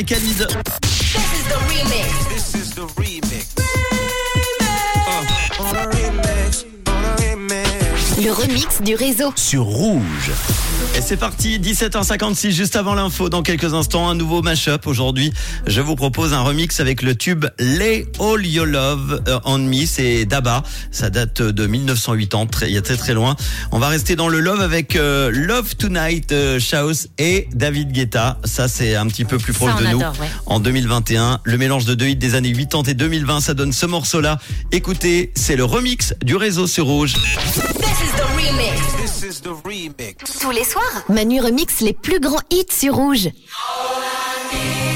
et Khalid. This is the remix. This is the remix. Le remix du réseau. Sur Rouge. Et c'est parti, 17h56, juste avant l'info. Dans quelques instants, un nouveau mashup. Aujourd'hui, je vous propose un remix avec le tube Lay All Your Love euh, on Me. C'est Daba. Ça date de 1980, très- il y a très très loin. On va rester dans le love avec euh, Love Tonight, euh, Chaos et David Guetta. Ça, c'est un petit peu plus proche de nous. ouais. En 2021, le mélange de deux hits des années 80 et 2020, ça donne ce morceau-là. Écoutez, c'est le remix du réseau sur Rouge. This is the remix. This is the remix. Tous les soirs, Manu remix les plus grands hits sur Rouge. I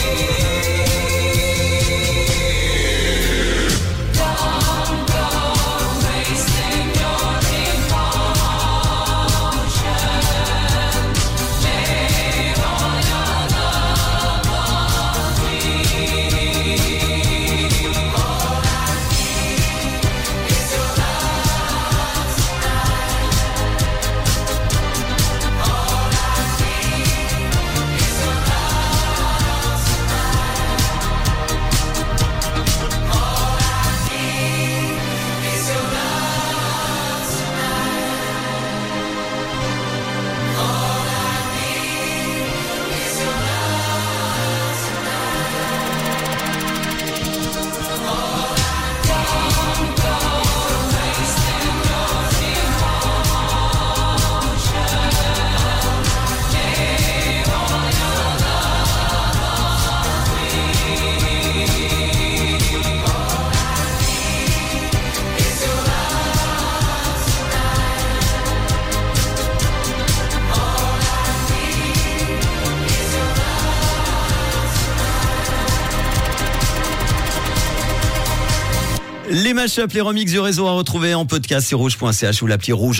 Thank you. Les mashups, les remix du réseau à retrouver en podcast sur rouge.ch ou l'appli rouge.